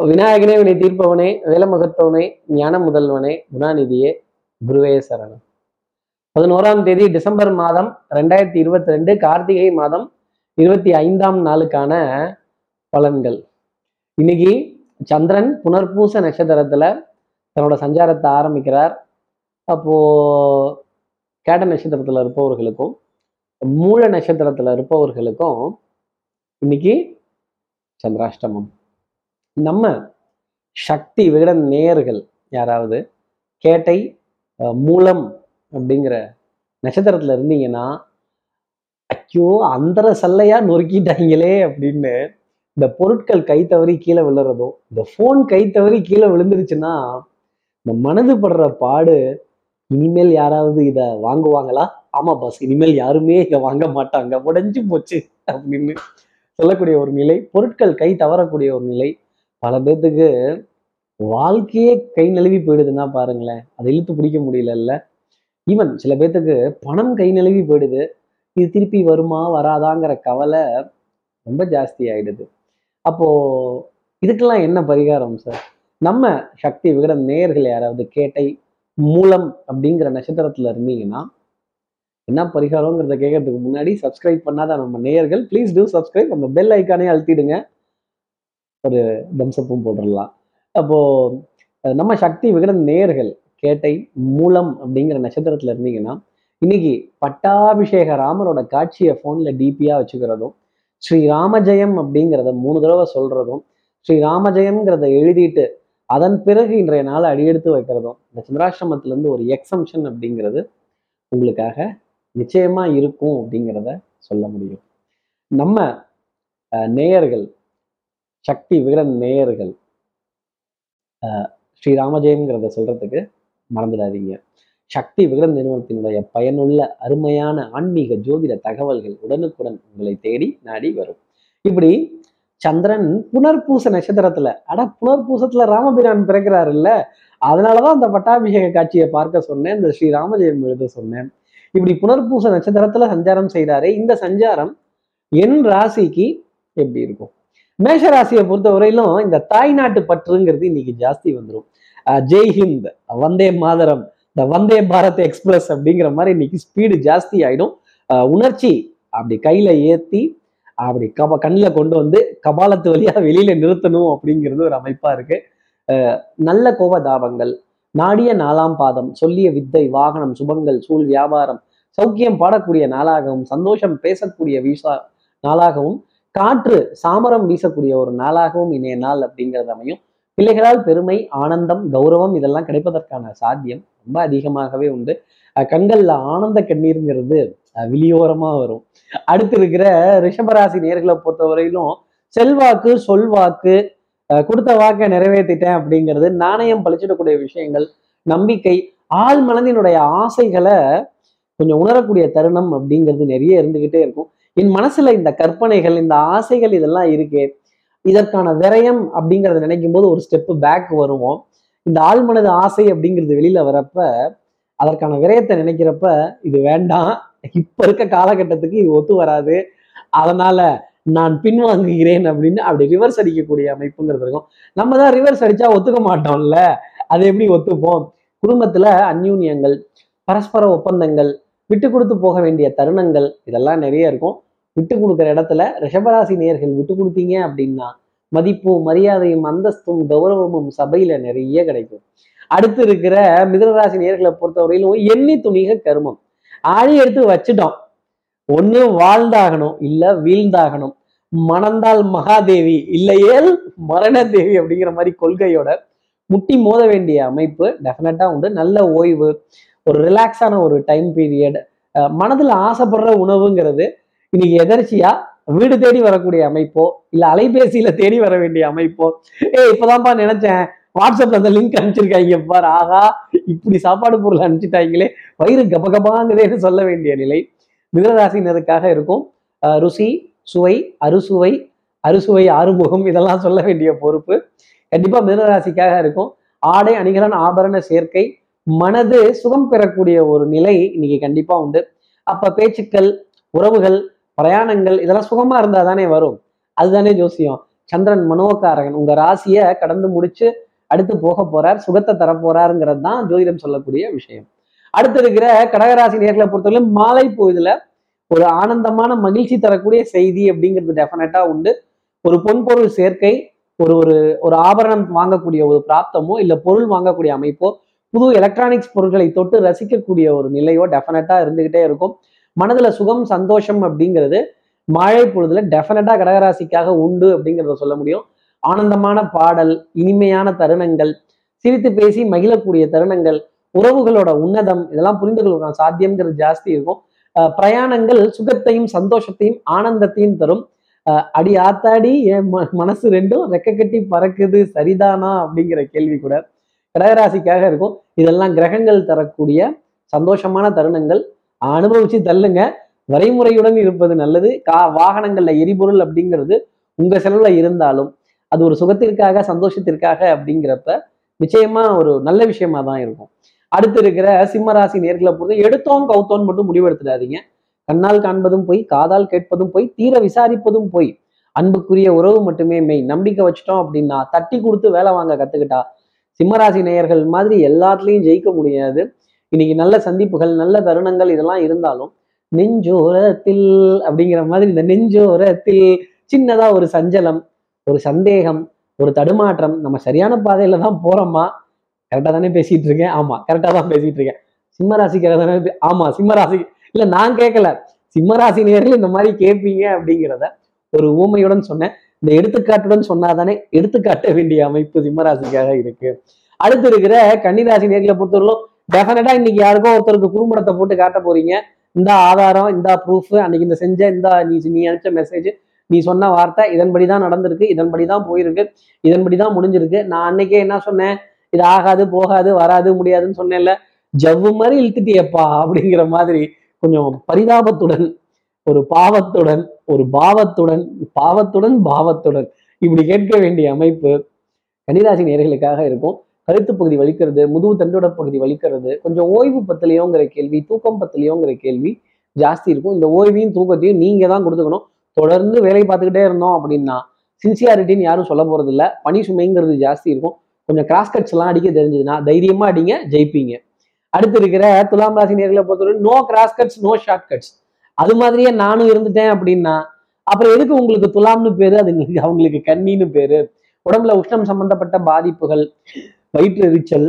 விநாயகனே வினை தீர்ப்பவனே வேலமகத்தவனே ஞான முதல்வனே குணாநிதியே குருவே சரணம். பதினோராம் தேதி டிசம்பர் மாதம் ரெண்டாயிரத்தி இருபத்தி ரெண்டு கார்த்திகை மாதம் இருபத்தி ஐந்தாம் நாளுக்கான பலன்கள். இன்னைக்கு சந்திரன் புனர்பூச நட்சத்திரத்துல தன்னோட சஞ்சாரத்தை ஆரம்பிக்கிறார். அப்போ கேட்ட நட்சத்திரத்துல இருப்பவர்களுக்கும் மூல நட்சத்திரத்துல இருப்பவர்களுக்கும் இன்னைக்கு சந்திராஷ்டமம். நம்ம சக்தி விகடன் நேயர்கள் யாராவது கேட்டை மூலம் அப்படிங்கிற நட்சத்திரத்துல இருந்தீங்கன்னா ஐயோ அந்தர சல்லையா நொறுக்கிட்டாங்களே அப்படின்னு இந்த பொருட்கள் கை தவறி கீழே விழுறதும் இந்த ஃபோன் கை தவறி கீழே விழுந்துருச்சுன்னா இந்த மனது படுற பாடு இனிமேல் யாராவது இதை வாங்குவாங்களா? ஆமா பாஸ் இனிமேல் யாருமே இதை வாங்க மாட்டாங்க. உடைஞ்சு போச்சு அப்படின்னு சொல்லக்கூடிய ஒரு நிலை பொருட்கள் கை தவறக்கூடிய ஒரு நிலை பல பேர்த்துக்கு வாழ்க்கையே கை நழுவி போயிடுதுன்னா பாருங்களேன். அதை இழுத்து பிடிக்க முடியலல்ல. ஈவன் சில பேர்த்துக்கு பணம் கை நழுவி போயிடுது. இது திருப்பி வருமா வராதாங்கிற கவலை ரொம்ப ஜாஸ்தி ஆயிடுது. அப்போ இதுக்கெல்லாம் என்ன பரிகாரம் சார் நம்ம சக்தி விகடன் நேயர்கள் யாராவது கேட்டை மூலம் அப்படிங்கிற நட்சத்திரத்துல இருந்தீங்கன்னா என்ன பரிகாரங்கிறத கேட்கறதுக்கு முன்னாடி சப்ஸ்கிரைப் பண்ணாத நம்ம நேயர்கள் ப்ளீஸ் டூ சப்ஸ்கிரைப் அந்த பெல் ஐக்கானே அழுத்திடுங்க. ஒரு தம்சப்பும் போட்டுடலாம் அப்போ நம்ம சக்தி விகடன் நேயர்கள் கேட்டை மூலம் அப்படிங்கிற நட்சத்திரத்துல இருந்தீங்கன்னா இன்னைக்கு பட்டாபிஷேக ராமரோட காட்சியை ஃபோன்ல டிபியா வச்சுக்கிறதும் ஸ்ரீ ராமஜெயம் அப்படிங்கிறத மூணு தடவை சொல்றதும் ஸ்ரீ ராமஜெயம்ங்கிறத எழுதிட்டு அதன் பிறகு இன்றைய நாளை அடியெடுத்து வைக்கிறதும் இந்த சந்திராசிரமத்திலேருந்து ஒரு எக்ஸம்ஷன் அப்படிங்கிறது உங்களுக்காக நிச்சயமா இருக்கும் அப்படிங்கிறத சொல்ல முடியும். நம்ம அஹ், நேயர்கள் சக்தி விகடன் நேயர்கள் ஸ்ரீ ராமஜெயங்கிறத சொல்றதுக்கு மறந்துடாதீங்க. சக்தி விகடன் நிறுவனத்தினுடைய பயனுள்ள அருமையான ஆன்மீக ஜோதிட தகவல்கள் உடனுக்குடன் உங்களை தேடி நாடி வரும். இப்படி சந்திரன் புனர்பூச நட்சத்திரத்துல அட புனர்பூசத்துல ராமபிரான் பிறக்கிறாரு இல்ல அதனாலதான் அந்த பட்டாபிஷேக காட்சியை பார்க்க சொன்னேன் இந்த ஸ்ரீ ராமஜெயம் எழுத சொன்னேன். இப்படி புனர்பூச நட்சத்திரத்துல சஞ்சாரம் செய்கிறாரு இந்த சஞ்சாரம் என் ராசிக்கு எப்படி இருக்கும்? மேஷராசியை பொறுத்த வரையிலும் இந்த தாய்நாட்டு பற்றுங்கிறது இன்னைக்கு ஜாஸ்தி வந்துடும் ஜெய் ஹிந்த் வந்தே மாதரம் இந்த வந்தே பாரத் எக்ஸ்பிரஸ் அப்படிங்கிற மாதிரி இன்னைக்கு ஸ்பீடு ஜாஸ்தி ஆயிடும். உணர்ச்சி அப்படி கையில ஏத்தி அப்படி கப கண்ணில் கொண்டு வந்து கபாலத்து வழியா வெளியில நிறுத்தணும் அப்படிங்கிறது ஒரு அமைப்பா இருக்கு. அஹ் நல்ல கோபதாபங்கள் நாடிய நாலாம் பாதம் சொல்லிய வித்தை வாகனம் சுபங்கள் சூழ் வியாபாரம் சௌக்கியம் பாடக்கூடிய நாளாகவும் சந்தோஷம் பேசக்கூடிய வீசா நாளாகவும் காற்று சாமரம் வீசக்கூடிய ஒரு நாளாகவும் இணைய நாள் அப்படிங்கிறது அமையும். பிள்ளைகளால் பெருமை ஆனந்தம் கௌரவம் இதெல்லாம் கிடைப்பதற்கான சாத்தியம் ரொம்ப அதிகமாகவே உண்டு. கண்கள்ல ஆனந்த கண்ணீருங்கிறது விளியோரமா வரும். அடுத்து இருக்கிற ரிஷபராசி நேர்களை பொறுத்தவரையிலும் செல்வாக்கு சொல்வாக்கு கொடுத்த வாக்கை நிறைவேற்றிட்டேன் அப்படிங்கிறது நாணயம் பழிச்சிடக்கூடிய விஷயங்கள் நம்பிக்கை ஆள் மனதினுடைய ஆசைகளை கொஞ்சம் உணரக்கூடிய தருணம் அப்படிங்கிறது நிறைய இருந்துகிட்டே இருக்கும். என் மனசுல இந்த கற்பனைகள் இந்த ஆசைகள் இதெல்லாம் இருக்கு இதற்கான விரயம் அப்படிங்கிறத நினைக்கும் போது ஒரு ஸ்டெப் பேக் வருவோம். இந்த ஆழ்மனது ஆசை அப்படிங்கிறது வெளியில வரப்ப அதற்கான விரயத்தை நினைக்கிறப்ப இது வேண்டாம். இப்ப இருக்க காலகட்டத்துக்கு இது ஒத்து வராது. அதனால நான் பின்வாங்குகிறேன் அப்படின்னு அப்படி ரிவர்ஸ் அடிக்கக்கூடிய அமைப்புங்கிறது இருக்கும். நம்ம தான் ரிவர்ஸ் அடிச்சா ஒத்துக்க மாட்டோம்ல. அது எப்படி ஒத்துப்போம்? குடும்பத்துல அந்யூன்யங்கள் பரஸ்பர ஒப்பந்தங்கள் விட்டு கொடுத்து போக வேண்டிய தருணங்கள் இதெல்லாம் நிறைய இருக்கும். விட்டு கொடுக்குற இடத்துல ரிஷபராசி நேர்கள் விட்டு கொடுத்தீங்க அப்படின்னா மதிப்பும் மரியாதையும் அந்தஸ்தும் கௌரவமும் சபையில நிறைய கிடைக்கும். அடுத்து இருக்கிற மிதனராசி நேர்களை பொறுத்தவரையிலும் எண்ணி துணிக கருமம். ஆழி எடுத்து வச்சுட்டோம். ஒண்ணு வாழ்ந்தாகணும் இல்ல வீழ்ந்தாகணும். மணந்தால் மகாதேவி இல்லையேல் மரணதேவி அப்படிங்கிற மாதிரி கொள்கையோட முட்டி மோத வேண்டிய அமைப்பு டெஃபினட்டா உண்டு. நல்ல ஓய்வு ஒரு ரிலாக்ஸான ஒரு டைம் பீரியட் மனதில் ஆசைப்படுற உணவுங்கிறது இன்னைக்கு எதர்ச்சியா வீடு தேடி வரக்கூடிய அமைப்போ இல்லை அலைபேசியில தேடி வர வேண்டிய அமைப்போ? ஏ இப்போதான்ப்பா நினைச்சேன். வாட்ஸ்அப்ல அந்த லிங்க் அனுப்பிச்சிருக்காங்க. பாரு ஆகா இப்படி சாப்பாடு பொருள் அனுப்பிச்சிட்டாங்களே. வயிறு கபகபாங்குதேன்னு சொல்ல வேண்டிய நிலை மிதராசினருக்காக இருக்கும். ருசி சுவை அறுசுவை அறுசுவை ஆறுமுகம் இதெல்லாம் சொல்ல வேண்டிய பொறுப்பு. கண்டிப்பாக மிதனராசிக்காக இருக்கும். ஆடை அணிகலன் ஆபரண சேர்க்கை மனது சுகம் பெறக்கூடிய ஒரு நிலை இன்னைக்கு கண்டிப்பா உண்டு. அப்ப பேச்சுக்கள் உறவுகள் பிரயாணங்கள் இதெல்லாம் சுகமா இருந்தா தானே வரும். அதுதானே ஜோசியம். சந்திரன் மனோகாரகன் உங்க ராசியை கடந்து முடிச்சு அடுத்து போக போறார் சுகத்தை தரப்போறாருங்கிறது தான் ஜோதிடம் சொல்லக்கூடிய விஷயம். அடுத்து இருக்கிற கடகராசி நேர்களை பொறுத்தவரை மாலை பொழுதுல ஒரு ஆனந்தமான மகிழ்ச்சி தரக்கூடிய செய்தி அப்படிங்கிறது டெஃபினட்டா உண்டு. ஒரு பொன்பொருள் சேர்க்கை ஒரு ஒரு ஒரு ஆபரணம் வாங்கக்கூடிய ஒரு பிராப்தமோ இல்லை பொருள் வாங்கக்கூடிய அமைப்போ புது எலக்ட்ரானிக்ஸ் பொருட்களை தொட்டு ரசிக்கக்கூடிய ஒரு நிலையோ டெஃபினட்டா இருந்துகிட்டே இருக்கும். மனதுல சுகம் சந்தோஷம் அப்படிங்கிறது மழை பொழுதுல டெஃபினட்டா கடகராசிக்காக உண்டு அப்படிங்கிறத சொல்ல முடியும். ஆனந்தமான பாடல் இனிமையான தருணங்கள் சிரித்து பேசி மகிழக்கூடிய தருணங்கள் உறவுகளோட உன்னதம் இதெல்லாம் புரிந்து கொள்வதற்கான சாத்தியம்ங்கிறது ஜாஸ்தி இருக்கும். பிரயாணங்கள் சுகத்தையும் சந்தோஷத்தையும் ஆனந்தத்தையும் தரும். அடி ஆத்தாடி என் ம மனசு ரெண்டும் ரெக்க கட்டி பறக்குது சரிதானா அப்படிங்கிற கேள்வி கூட. கடகராசிக்காக இருக்கும். இதெல்லாம் கிரகங்கள் தரக்கூடிய சந்தோஷமான தருணங்கள். அனுபவிச்சு தள்ளுங்க. வரைமுறையுடன் இருப்பது நல்லது. கா வாகனங்கள்ல எரிபொருள் அப்படிங்கிறது உங்க செலவுல இருந்தாலும் அது ஒரு சுகத்திற்காக சந்தோஷத்திற்காக அப்படிங்கிறப்ப நிச்சயமா ஒரு நல்ல விஷயமா தான் இருக்கும். அடுத்து இருக்கிற சிம்மராசி நேர்களை பொறுத்து எடுத்தோம் கவுத்தோன்னு மட்டும் முடிவெடுத்துடாதீங்க. கண்ணால் காண்பதும் போய் காதால் கேட்பதும் போய் தீர விசாரிப்பதும் போய். அன்புக்குரிய உறவு மட்டுமே மெய் நம்பிக்கை வச்சிட்டோம் அப்படின்னா தட்டி கொடுத்து வேலை வாங்க கத்துக்கிட்டா சிம்மராசி நேயர்கள் மாதிரி எல்லாத்துலயும் ஜெயிக்க முடியாது. இன்னைக்கு நல்ல சந்திப்புகள் நல்ல தருணங்கள் இதெல்லாம் இருந்தாலும் நெஞ்சோரத்தில் அப்படிங்கிற மாதிரி இந்த நெஞ்சோரத்தில் சின்னதா ஒரு சஞ்சலம் ஒரு சந்தேகம் ஒரு தடுமாற்றம் நம்ம சரியான பாதையில தான் போறோமா? கரெக்டா தானே பேசிட்டு இருக்கேன். ஆமா கரெக்டா தான் பேசிட்டு இருக்கேன். சிம்மராசிக்காக தானே பே- ஆமா சிம்மராசி இல்லை நான் கேட்கல சிம்மராசி நேரில் இந்த மாதிரி கேட்பீங்க அப்படிங்கிறத ஒரு ஊமையுடன் சொன்னேன். இந்த எடுத்துக்காட்டுடன் சொன்னாதானே எடுத்துக்காட்ட வேண்டிய அமைப்பு சிம்மராசிக்காக இருக்கு. அடுத்து இருக்கிற கன்னிராசி நேர்களை பொறுத்தவரையிலும் டெஃபினட்டா இன்னைக்கு யாருக்கோ ஒருத்தருக்கு குறும்படத்தை போட்டு காட்ட போறீங்க. இந்த ஆதாரம் இந்த ப்ரூஃப் அன்னைக்கு இந்த செஞ்ச இந்த நீ நீ அனுப்பிச்ச மெசேஜ் நீ சொன்ன வார்த்தை இதன்படி தான் நடந்திருக்கு இதன்படி தான் போயிருக்கு இதன்படி தான் முடிஞ்சிருக்கு. நான் அன்னைக்கே என்ன சொன்னேன்? இது ஆகாது போகாது வராது முடியாதுன்னு சொன்னேன்ல. ஜவ்வு மாதிரி இழுத்துட்டியப்பா அப்படிங்கிற மாதிரி கொஞ்சம் பரிதாபத்துடன் ஒரு பாவத்துடன் ஒரு பாவத்துடன் பாவத்துடன் பாவத்துடன். இப்படி கேட்க வேண்டிய அமைப்பு கன்னிராசி நேர்களுக்காக இருக்கும். கழுத்து பகுதி வலிக்கிறது முதுகு தண்டோட பகுதி வலிக்கிறது கொஞ்சம் ஓய்வு பத்தலையோங்கிற கேள்வி தூக்கம் பத்தலையோங்கிற கேள்வி ஜாஸ்தி இருக்கும். இந்த ஓய்வையும் தூக்கத்தையும் நீங்க தான் கொடுத்துக்கணும். தொடர்ந்து வேலை பார்த்துக்கிட்டே இருந்தோம் அப்படின்னா சின்சியாரிட்டின்னு யாரும் சொல்ல போறது இல்ல பனி சுமைங்கிறது ஜாஸ்தி இருக்கும். கொஞ்சம் கிராஸ் கட்ஸ் எல்லாம் அடிக்க தெரிஞ்சதுன்னா தைரியமா அடிங்க ஜெயிப்பீங்க. அடுத்து இருக்கிற துலாம் ராசி நேர்களை பொறுத்தவரை no cross cuts no short cuts அது மாதிரியே நானும் இருந்துட்டேன் அப்படின்னா அப்புறம் எதுக்கு உங்களுக்கு துலாம்னு பேரு? அது அவங்களுக்கு கண்ணின்னு பேரு. உடம்புல உஷ்ணம் சம்பந்தப்பட்ட பாதிப்புகள் வயிற்றெரிச்சல்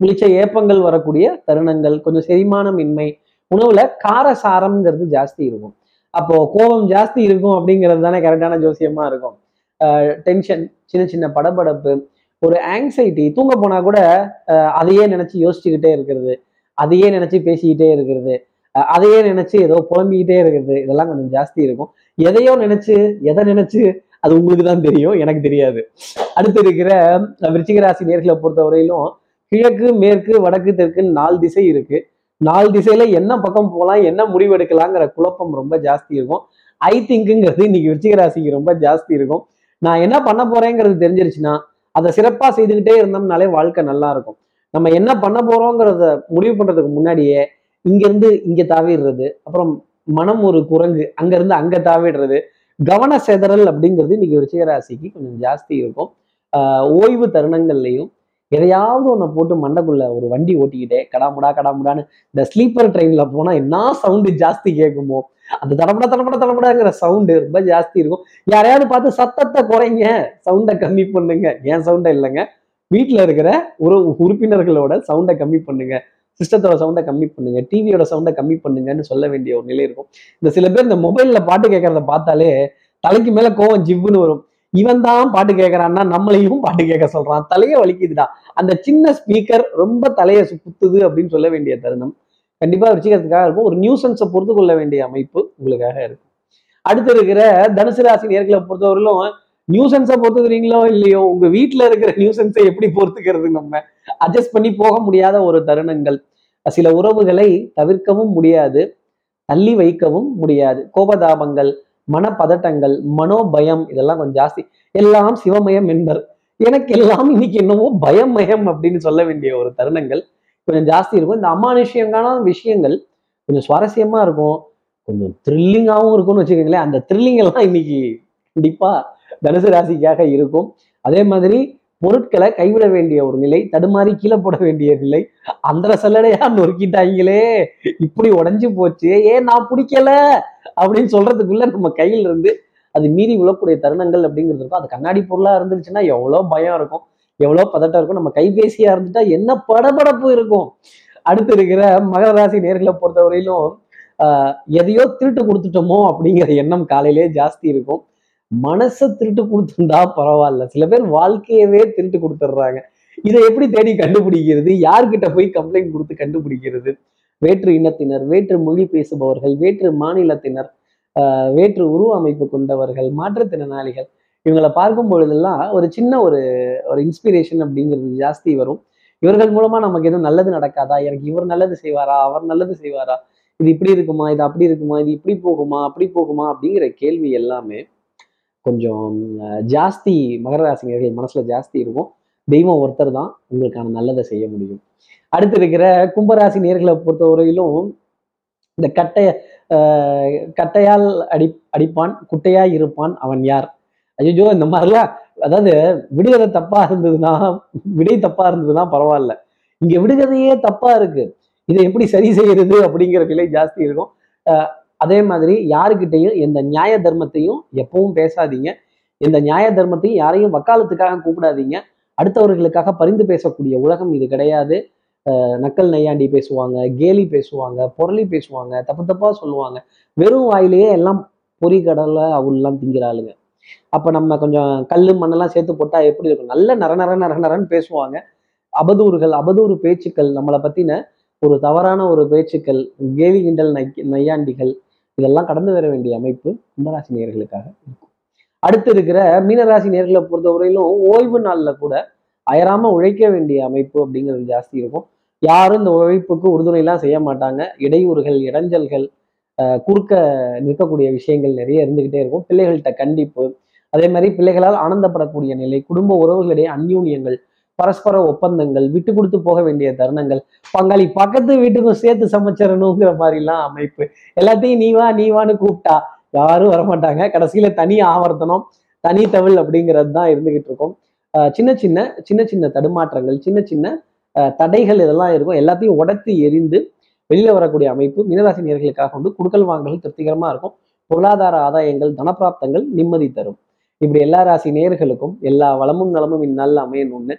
புளிச்ச ஏப்பங்கள் வரக்கூடிய தருணங்கள் கொஞ்சம் செரிமானமின்மை உணவுல காரசாரம்ங்கிறது ஜாஸ்தி இருக்கும். அப்போ கோபம் ஜாஸ்தி இருக்கும் அப்படிங்கிறது தானே கரெக்டான ஜோசியமா இருக்கும். டென்ஷன் சின்ன சின்ன படபடப்பு ஒரு ஆங்ஸைட்டி தூங்க போனா கூட அதையே நினைச்சு யோசிச்சுக்கிட்டே இருக்கிறது அதையே நினைச்சு பேசிக்கிட்டே இருக்கிறது. அதையே நினைச்சு ஏதோ புலம்பிக்கிட்டே இருக்கிறது. இதெல்லாம் கொஞ்சம் ஜாஸ்தி இருக்கும். எதையோ நினைச்சு எதை நினைச்சு அது உங்களுக்கு தான் தெரியும் எனக்கு தெரியாது. அடுத்து இருக்கிற விருச்சிகராசி விருச்சிக ராசி நேர்களை பொறுத்தவரையிலும் கிழக்கு மேற்கு வடக்கு தெற்கு நாலு திசை இருக்கு. நாலு திசையில என்ன பக்கம் போகலாம் என்ன முடிவு எடுக்கலாங்கிற குழப்பம் ரொம்ப ஜாஸ்தி இருக்கும். ஐ திங்க்குங்கிறது இன்னைக்கு விருச்சிக ராசிக்கு ரொம்ப ஜாஸ்தி இருக்கும். நான் என்ன பண்ண போறேங்கிறது தெரிஞ்சிருச்சுன்னா அதை சிறப்பா செய்துக்கிட்டே இருந்தோம்னாலே வாழ்க்கை நல்லா இருக்கும். நம்ம என்ன பண்ண போறோங்கிறத முடிவு பண்றதுக்கு முன்னாடியே இங்கேருந்து இங்கே தாவிடுறது அப்புறம் மனம் ஒரு குரங்கு அங்கேருந்து அங்கே தாவிடுறது. கவன செதறல் அப்படிங்கிறது இன்னைக்கு விருச்சிக கொஞ்சம் ஜாஸ்தி இருக்கும். ஓய்வு தருணங்கள்லையும் எதையாவது ஒன்றை போட்டு மண்டைக்குள்ள ஒரு வண்டி ஓட்டிக்கிட்டே கடாமுடா கடாமுடான்னு இந்த ஸ்லீப்பர் ட்ரெயின்ல போனா என்ன சவுண்டு ஜாஸ்தி கேட்குமோ அந்த தடப்பட தடப்பட தடப்படாங்கிற சவுண்டு ரொம்ப ஜாஸ்தி இருக்கும். யாரையாவது பார்த்து சத்தத்தை குறைங்க சவுண்டை கம்மி பண்ணுங்க. ஏன் சவுண்டை இல்லைங்க? வீட்டில் இருக்கிற ஒரு உறுப்பினர்களோட சவுண்டை கம்மி பண்ணுங்க. சிஸ்டத்தோட சவுண்டை கம்மி பண்ணுங்க டிவியோட சவுண்டை கம்மி பண்ணுங்கன்னு சொல்ல வேண்டிய ஒரு நிலை இருக்கும். இந்த சில பேர் இந்த மொபைல்ல பாட்டு கேட்கறத பார்த்தாலே தலைக்கு மேல கோவம் ஜிவ்வுன்னு வரும். இவன் தான் பாட்டு கேட்கறான்னா நம்மளையும் பாட்டு கேட்க சொல்றான். தலையை வலிக்குதுடா. அந்த சின்ன ஸ்பீக்கர் ரொம்ப தலையை சுத்துது அப்படின்னு சொல்ல வேண்டிய தருணம். கண்டிப்பா ருச்சிக்கிறதுக்காக இருக்கும். ஒரு நியூசன்ஸை பொறுத்து கொள்ள வேண்டிய அமைப்பு உங்களுக்காக இருக்கும். அடுத்து இருக்கிற தனுசு ராசி நேர்களை பொறுத்தவரையிலும் நியூசன்ஸை பொறுத்துக்கிறீங்களோ இல்லையோ உங்க வீட்டுல இருக்கிற நியூசன்ஸை எப்படி பொறுத்துக்கிறது நம்ம? அட்ஜஸ்ட் பண்ணி போக முடியாத ஒரு தருணங்கள். சில உறவுகளை தவிர்க்கவும் முடியாது தள்ளி வைக்கவும் முடியாது. கோபதாபங்கள் மனப்பதட்டங்கள் மனோபயம் இதெல்லாம் கொஞ்சம் ஜாஸ்தி. எல்லாம் சிவமயம் என்பர். எனக்கு எல்லாம் இன்னைக்கு என்னவோ பயமயம் அப்படின்னு சொல்ல வேண்டிய ஒரு தருணங்கள் கொஞ்சம் ஜாஸ்தி இருக்கும். இந்த அமானுஷ்யங்கான விஷயங்கள் கொஞ்சம் சுவாரஸ்யமா இருக்கும். கொஞ்சம் த்ரில்லிங்காகவும் இருக்கும்னு வச்சுக்கோங்களேன். அந்த த்ரில்லிங் எல்லாம் இன்னைக்கு கண்டிப்பா தனுசு ராசிக்காக இருக்கும். அதே மாதிரி பொருட்களை கைவிட வேண்டிய ஒரு நிலை தடுமாறி கீழே போட வேண்டிய நிலை அந்த சல்லடையா நொறுக்கிட்டாங்களே இப்படி உடஞ்சு போச்சு ஏன் நான் பிடிக்கல? அப்படின்னு சொல்றதுக்குள்ள நம்ம கையில இருந்து அது மீறி விழக்கூடிய தருணங்கள் அப்படிங்கிறது இருக்கும். அது கண்ணாடி பொருளா இருந்துச்சுன்னா எவ்வளோ பயம் இருக்கும். எவ்வளோ பதட்டம் இருக்கும். நம்ம கைபேசியா இருந்துட்டா என்ன படபடப்பு இருக்கும். அடுத்து இருக்கிற மகர ராசி நேர்களை பொறுத்தவரையிலும் ஆஹ் எதையோ திருட்டு கொடுத்துட்டோமோ அப்படிங்கிற எண்ணம் காலையிலே ஜாஸ்தி இருக்கும். மனசை திருட்டு கொடுத்துருந்தா பரவாயில்ல. சில பேர் வாழ்க்கையவே திருட்டு கொடுத்துட்றாங்க இதை எப்படி தேடி கண்டுபிடிக்கிறது? யார்கிட்ட போய் கம்ப்ளைண்ட் கொடுத்து கண்டுபிடிக்கிறது? வேற்று இனத்தினர் வேற்று மொழி பேசுபவர்கள் வேற்று மாநிலத்தினர் வேற்று உருவ அமைப்பு கொண்டவர்கள் மாற்றுத்திறனாளிகள் இவங்களை பார்க்கும் பொழுதெல்லாம் ஒரு சின்ன ஒரு ஒரு இன்ஸ்பிரேஷன் அப்படிங்கிறது ஜாஸ்தி வரும். இவர்கள் மூலமா நமக்கு எதுவும் நல்லது நடக்காதா? எனக்கு இவர் நல்லது செய்வாரா? அவர் நல்லது செய்வாரா? இது இப்படி இருக்குமா? இது அப்படி இருக்குமா? இது இப்படி போகுமா? அப்படி போகுமா? அப்படிங்கிற கேள்வி எல்லாமே கொஞ்சம் ஜாஸ்தி மகர ராசினியர்கள் மனசுல ஜாஸ்தி இருக்கும். தெய்வம் ஒருத்தர் தான் உங்களுக்கான நல்லதை செய்ய முடியும். அடுத்து இருக்கிற கும்பராசி நேர்களை பொறுத்தவரையிலும் இந்த கட்டைய கட்டையால் அடி அடிப்பான் குட்டையா இருப்பான் அவன் யார்? ஐயோ இந்த மாதிரிலாம் அதாவது விடுகதை தப்பா இருந்ததுன்னா விடை தப்பா இருந்ததுன்னா பரவாயில்ல. இங்க விடுகதையே தப்பா இருக்கு. இதை எப்படி சரி செய்யறது அப்படிங்கிற விலை ஜாஸ்தி இருக்கும். அதே மாதிரி யாருக்கிட்டையும் எந்த நியாய தர்மத்தையும் எப்பவும் பேசாதீங்க. எந்த நியாய தர்மத்தையும் யாரையும் வக்காலத்துக்காக கூப்பிடாதீங்க. அடுத்தவர்களுக்காக பரிந்து பேசக்கூடிய உலகம் இது கிடையாது. நக்கல் நையாண்டி பேசுவாங்க கேலி பேசுவாங்க பொருளி பேசுவாங்க தப்பு தப்பா சொல்லுவாங்க. வெறும் வாயிலேயே எல்லாம் பொறி கடலை அவள்லாம் திங்கிறாளுங்க. அப்ப நம்ம கொஞ்சம் கல் மண்ணெல்லாம் சேர்த்து போட்டா எப்படி இருக்கும்? நல்ல நர நர நர நரன்னு பேசுவாங்க. அபதூறுகள் அபதூறு பேச்சுக்கள் நம்மளை பத்தின ஒரு தவறான ஒரு பேச்சுக்கள் கேலி கிண்டல் நை நையாண்டிகள் இதெல்லாம் கடந்து வர வேண்டிய அமைப்பு கும்பராசி நேர்களுக்காக இருக்கும். அடுத்து இருக்கிற மீனராசி நேர்களை பொறுத்தவரையிலும் ஓய்வு நாள்ல கூட அயராம உழைக்க வேண்டிய அமைப்பு அப்படிங்கிறது ஜாஸ்தி இருக்கும். யாரும் இந்த உழைப்புக்கு உறுதுணைலாம் செய்ய மாட்டாங்க. இடையூறுகள் இடைஞ்சல்கள் குறுக்க நிற்கக்கூடிய விஷயங்கள் நிறைய இருந்துகிட்டே இருக்கும். பிள்ளைகள்கிட்ட கண்டிப்பு. அதே மாதிரி பிள்ளைகளால் ஆனந்தப்படக்கூடிய நிலை குடும்ப உறவுகளிடையே அந்யூன்யங்கள் பரஸ்பர ஒப்பந்தங்கள் விட்டு கொடுத்து போக வேண்டிய தருணங்கள் பங்காளி பக்கத்து வீட்டுக்கும் சேர்த்து சமைச்சிடணுங்கிற மாதிரிலாம் அமைப்பு. எல்லாத்தையும் நீ வா நீ வான்னு கூப்பிட்டா யாரும் வரமாட்டாங்க. கடைசியில தனி ஆவர்த்தனம் தனி தமிழ் அப்படிங்கிறது தான் இருந்துகிட்டு இருக்கும். சின்ன சின்ன சின்ன சின்ன தடுமாற்றங்கள் சின்ன சின்ன தடைகள் இதெல்லாம் இருக்கும். எல்லாத்தையும் உடைத்து எரிந்து வெளியில வரக்கூடிய அமைப்பு மீனராசி நேர்களுக்காக கொண்டு குடுக்கல் வாங்கல் திருப்திகரமா இருக்கும். பொருளாதார ஆதாயங்கள் தனப்பிராப்தங்கள் நிம்மதி தரும். இப்படி எல்லா ராசி நேர்களுக்கும் எல்லா வளமும் நலமும் இந்நாளில் அமையணும்னு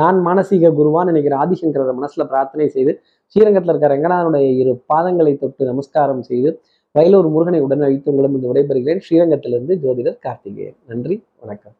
நான் மானசீக குருவான்னு நினைக்கிற ஆதிசங்கர மனசுல பிரார்த்தனை செய்து ஸ்ரீரங்கத்தில் இருக்கிற ரங்கநாதனுடைய இரு பாதங்களை தொட்டு நமஸ்காரம் செய்து வயலூர் முருகனை உடன் அழைத்து உங்களிடம் விடைபெறுகிறேன். ஸ்ரீரங்கத்திலிருந்து ஜோதிடர் கார்த்திகேயன். நன்றி வணக்கம்.